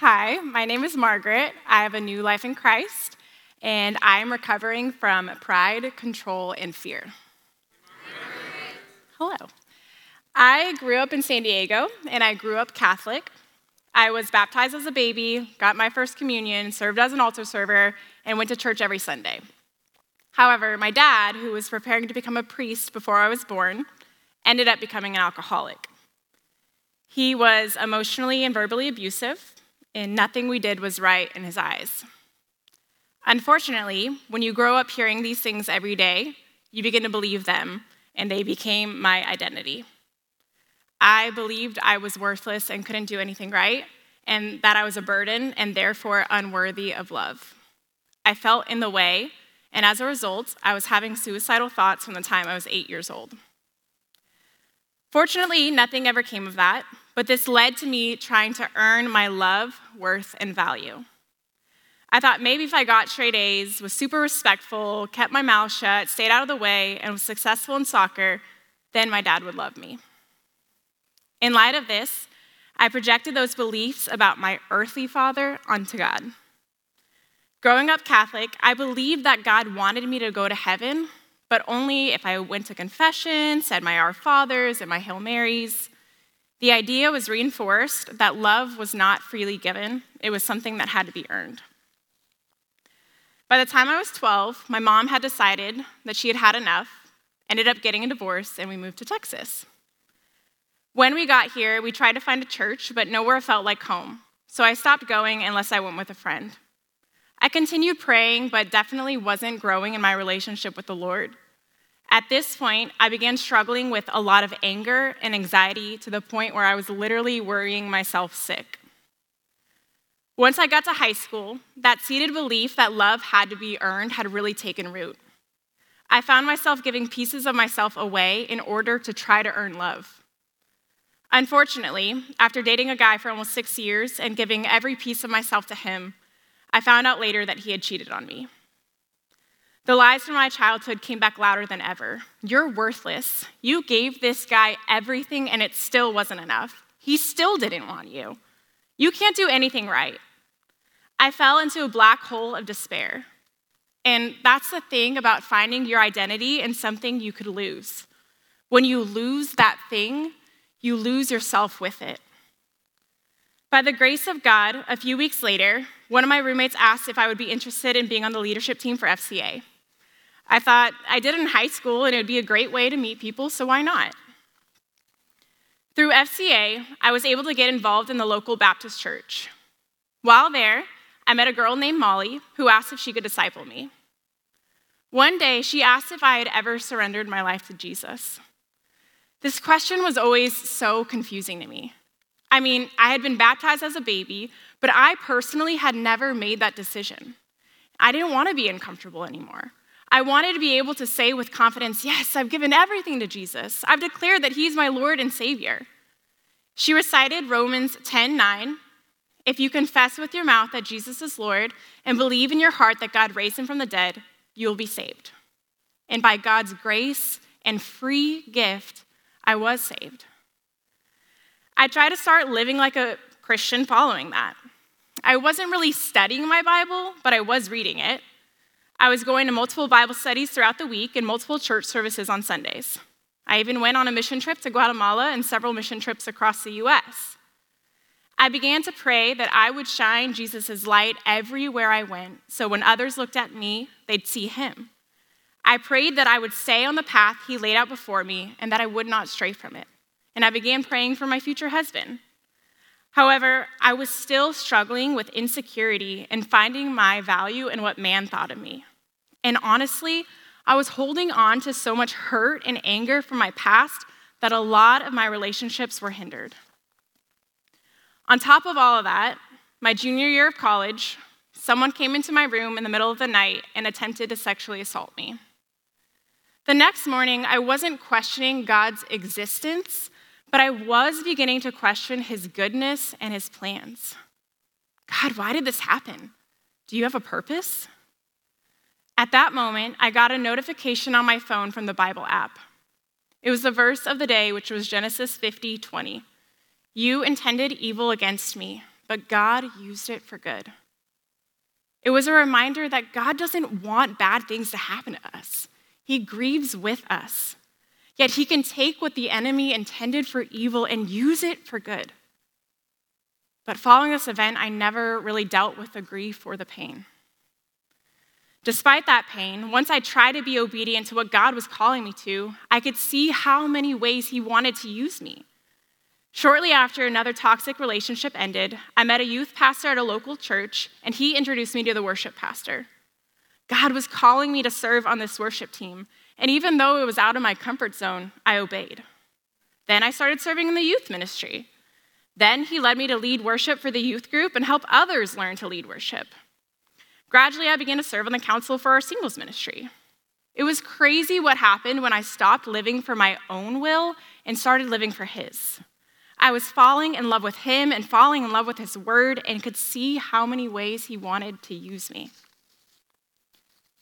Hi, my name is Margaret. I have a new life in Christ, and I'm recovering from pride, control, and fear. Hello. I grew up in San Diego, and I grew up Catholic. I was baptized as a baby, got my first communion, served as an altar server, and went to church every Sunday. However, my dad, who was preparing to become a priest before I was born, ended up becoming an alcoholic. He was emotionally and verbally abusive, and nothing we did was right in his eyes. Unfortunately, when you grow up hearing these things every day, you begin to believe them, and they became my identity. I believed I was worthless and couldn't do anything right, and that I was a burden and therefore unworthy of love. I felt in the way, and as a result, I was having suicidal thoughts from the time I was eight years old. Fortunately, nothing ever came of that, but this led to me trying to earn my love, worth, and value. I thought maybe if I got straight A's, was super respectful, kept my mouth shut, stayed out of the way, and was successful in soccer, then my dad would love me. In light of this, I projected those beliefs about my earthly father onto God. Growing up Catholic, I believed that God wanted me to go to heaven, but only if I went to confession, said my Our Fathers and my Hail Marys. The idea was reinforced that love was not freely given, it was something that had to be earned. By the time I was 12, my mom had decided that she had had enough, ended up getting a divorce, and we moved to Texas. When we got here, we tried to find a church, but nowhere felt like home. So I stopped going unless I went with a friend. I continued praying, but definitely wasn't growing in my relationship with the Lord. At this point, I began struggling with a lot of anger and anxiety to the point where I was literally worrying myself sick. Once I got to high school, that seated belief that love had to be earned had really taken root. I found myself giving pieces of myself away in order to try to earn love. Unfortunately, after dating a guy for almost six years and giving every piece of myself to him, I found out later that he had cheated on me. The lies from my childhood came back louder than ever. You're worthless. You gave this guy everything and it still wasn't enough. He still didn't want you. You can't do anything right. I fell into a black hole of despair. And that's the thing about finding your identity in something you could lose. When you lose that thing, you lose yourself with it. By the grace of God, a few weeks later, one of my roommates asked if I would be interested in being on the leadership team for FCA. I thought I did it in high school and it would be a great way to meet people, so why not? Through FCA, I was able to get involved in the local Baptist church. While there, I met a girl named Molly who asked if she could disciple me. One day, she asked if I had ever surrendered my life to Jesus. This question was always so confusing to me. I mean, I had been baptized as a baby, but I personally had never made that decision. I didn't want to be uncomfortable anymore. I wanted to be able to say with confidence, Yes, I've given everything to Jesus. I've declared that He's my Lord and Savior. She recited Romans 10 9. If you confess with your mouth that Jesus is Lord and believe in your heart that God raised him from the dead, you will be saved. And by God's grace and free gift, I was saved. I tried to start living like a Christian following that. I wasn't really studying my Bible, but I was reading it. I was going to multiple Bible studies throughout the week and multiple church services on Sundays. I even went on a mission trip to Guatemala and several mission trips across the US. I began to pray that I would shine Jesus' light everywhere I went, so when others looked at me, they'd see him. I prayed that I would stay on the path he laid out before me and that I would not stray from it and I began praying for my future husband. However, I was still struggling with insecurity and finding my value in what man thought of me. And honestly, I was holding on to so much hurt and anger from my past that a lot of my relationships were hindered. On top of all of that, my junior year of college, someone came into my room in the middle of the night and attempted to sexually assault me. The next morning, I wasn't questioning God's existence, but I was beginning to question his goodness and his plans. God, why did this happen? Do you have a purpose? At that moment, I got a notification on my phone from the Bible app. It was the verse of the day, which was Genesis 50 20. You intended evil against me, but God used it for good. It was a reminder that God doesn't want bad things to happen to us, He grieves with us. Yet He can take what the enemy intended for evil and use it for good. But following this event, I never really dealt with the grief or the pain. Despite that pain, once I tried to be obedient to what God was calling me to, I could see how many ways He wanted to use me. Shortly after another toxic relationship ended, I met a youth pastor at a local church, and he introduced me to the worship pastor. God was calling me to serve on this worship team, and even though it was out of my comfort zone, I obeyed. Then I started serving in the youth ministry. Then he led me to lead worship for the youth group and help others learn to lead worship. Gradually, I began to serve on the council for our singles ministry. It was crazy what happened when I stopped living for my own will and started living for his. I was falling in love with him and falling in love with his word and could see how many ways he wanted to use me.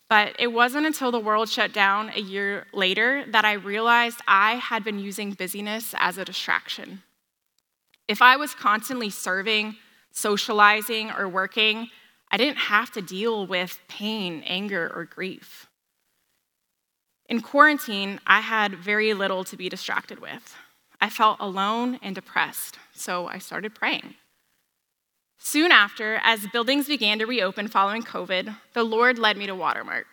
But it wasn't until the world shut down a year later that I realized I had been using busyness as a distraction. If I was constantly serving, socializing, or working, I didn't have to deal with pain, anger, or grief. In quarantine, I had very little to be distracted with. I felt alone and depressed, so I started praying. Soon after, as buildings began to reopen following COVID, the Lord led me to Watermark.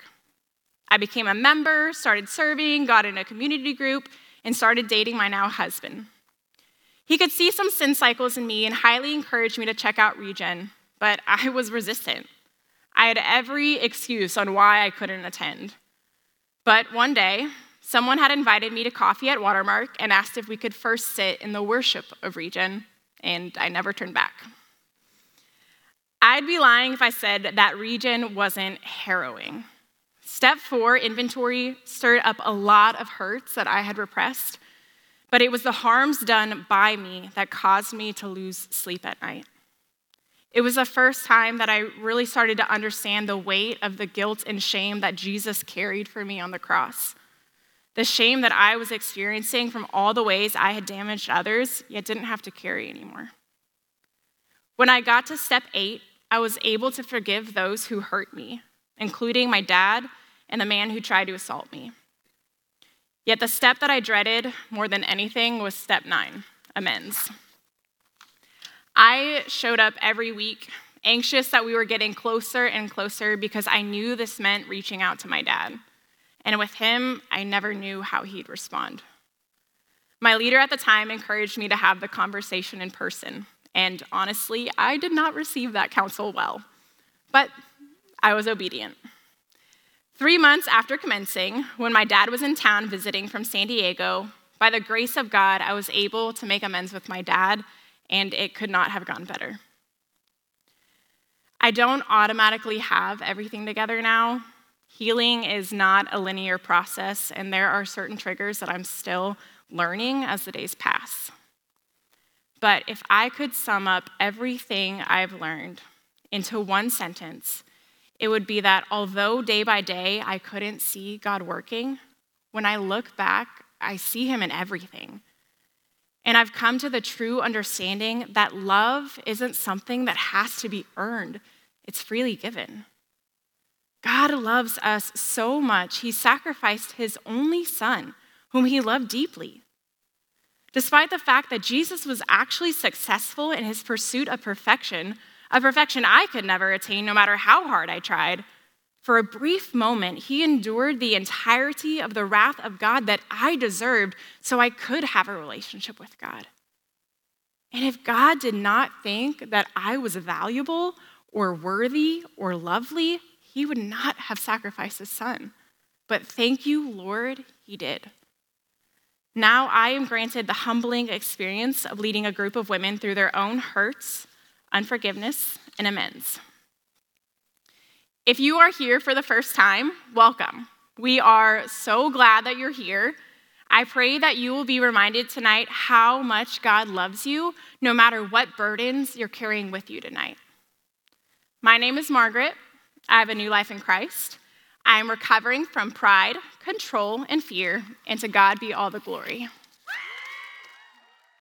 I became a member, started serving, got in a community group, and started dating my now husband. He could see some sin cycles in me and highly encouraged me to check out Regen, but I was resistant. I had every excuse on why I couldn't attend. But one day, someone had invited me to coffee at Watermark and asked if we could first sit in the worship of Regen, and I never turned back. I'd be lying if I said that Regen wasn't harrowing. Step four, inventory, stirred up a lot of hurts that I had repressed, but it was the harms done by me that caused me to lose sleep at night. It was the first time that I really started to understand the weight of the guilt and shame that Jesus carried for me on the cross. The shame that I was experiencing from all the ways I had damaged others, yet didn't have to carry anymore. When I got to step eight, I was able to forgive those who hurt me, including my dad and the man who tried to assault me. Yet the step that I dreaded more than anything was step nine amends. I showed up every week, anxious that we were getting closer and closer because I knew this meant reaching out to my dad. And with him, I never knew how he'd respond. My leader at the time encouraged me to have the conversation in person. And honestly, I did not receive that counsel well, but I was obedient. Three months after commencing, when my dad was in town visiting from San Diego, by the grace of God, I was able to make amends with my dad and it could not have gone better. I don't automatically have everything together now. Healing is not a linear process, and there are certain triggers that I'm still learning as the days pass. But if I could sum up everything I've learned into one sentence, it would be that although day by day I couldn't see God working, when I look back, I see Him in everything. And I've come to the true understanding that love isn't something that has to be earned, it's freely given. God loves us so much, he sacrificed his only son, whom he loved deeply. Despite the fact that Jesus was actually successful in his pursuit of perfection, a perfection I could never attain no matter how hard I tried, for a brief moment, he endured the entirety of the wrath of God that I deserved so I could have a relationship with God. And if God did not think that I was valuable or worthy or lovely, he would not have sacrificed his son. But thank you, Lord, he did. Now I am granted the humbling experience of leading a group of women through their own hurts, unforgiveness, and amends. If you are here for the first time, welcome. We are so glad that you're here. I pray that you will be reminded tonight how much God loves you, no matter what burdens you're carrying with you tonight. My name is Margaret. I have a new life in Christ. I am recovering from pride, control, and fear, and to God be all the glory.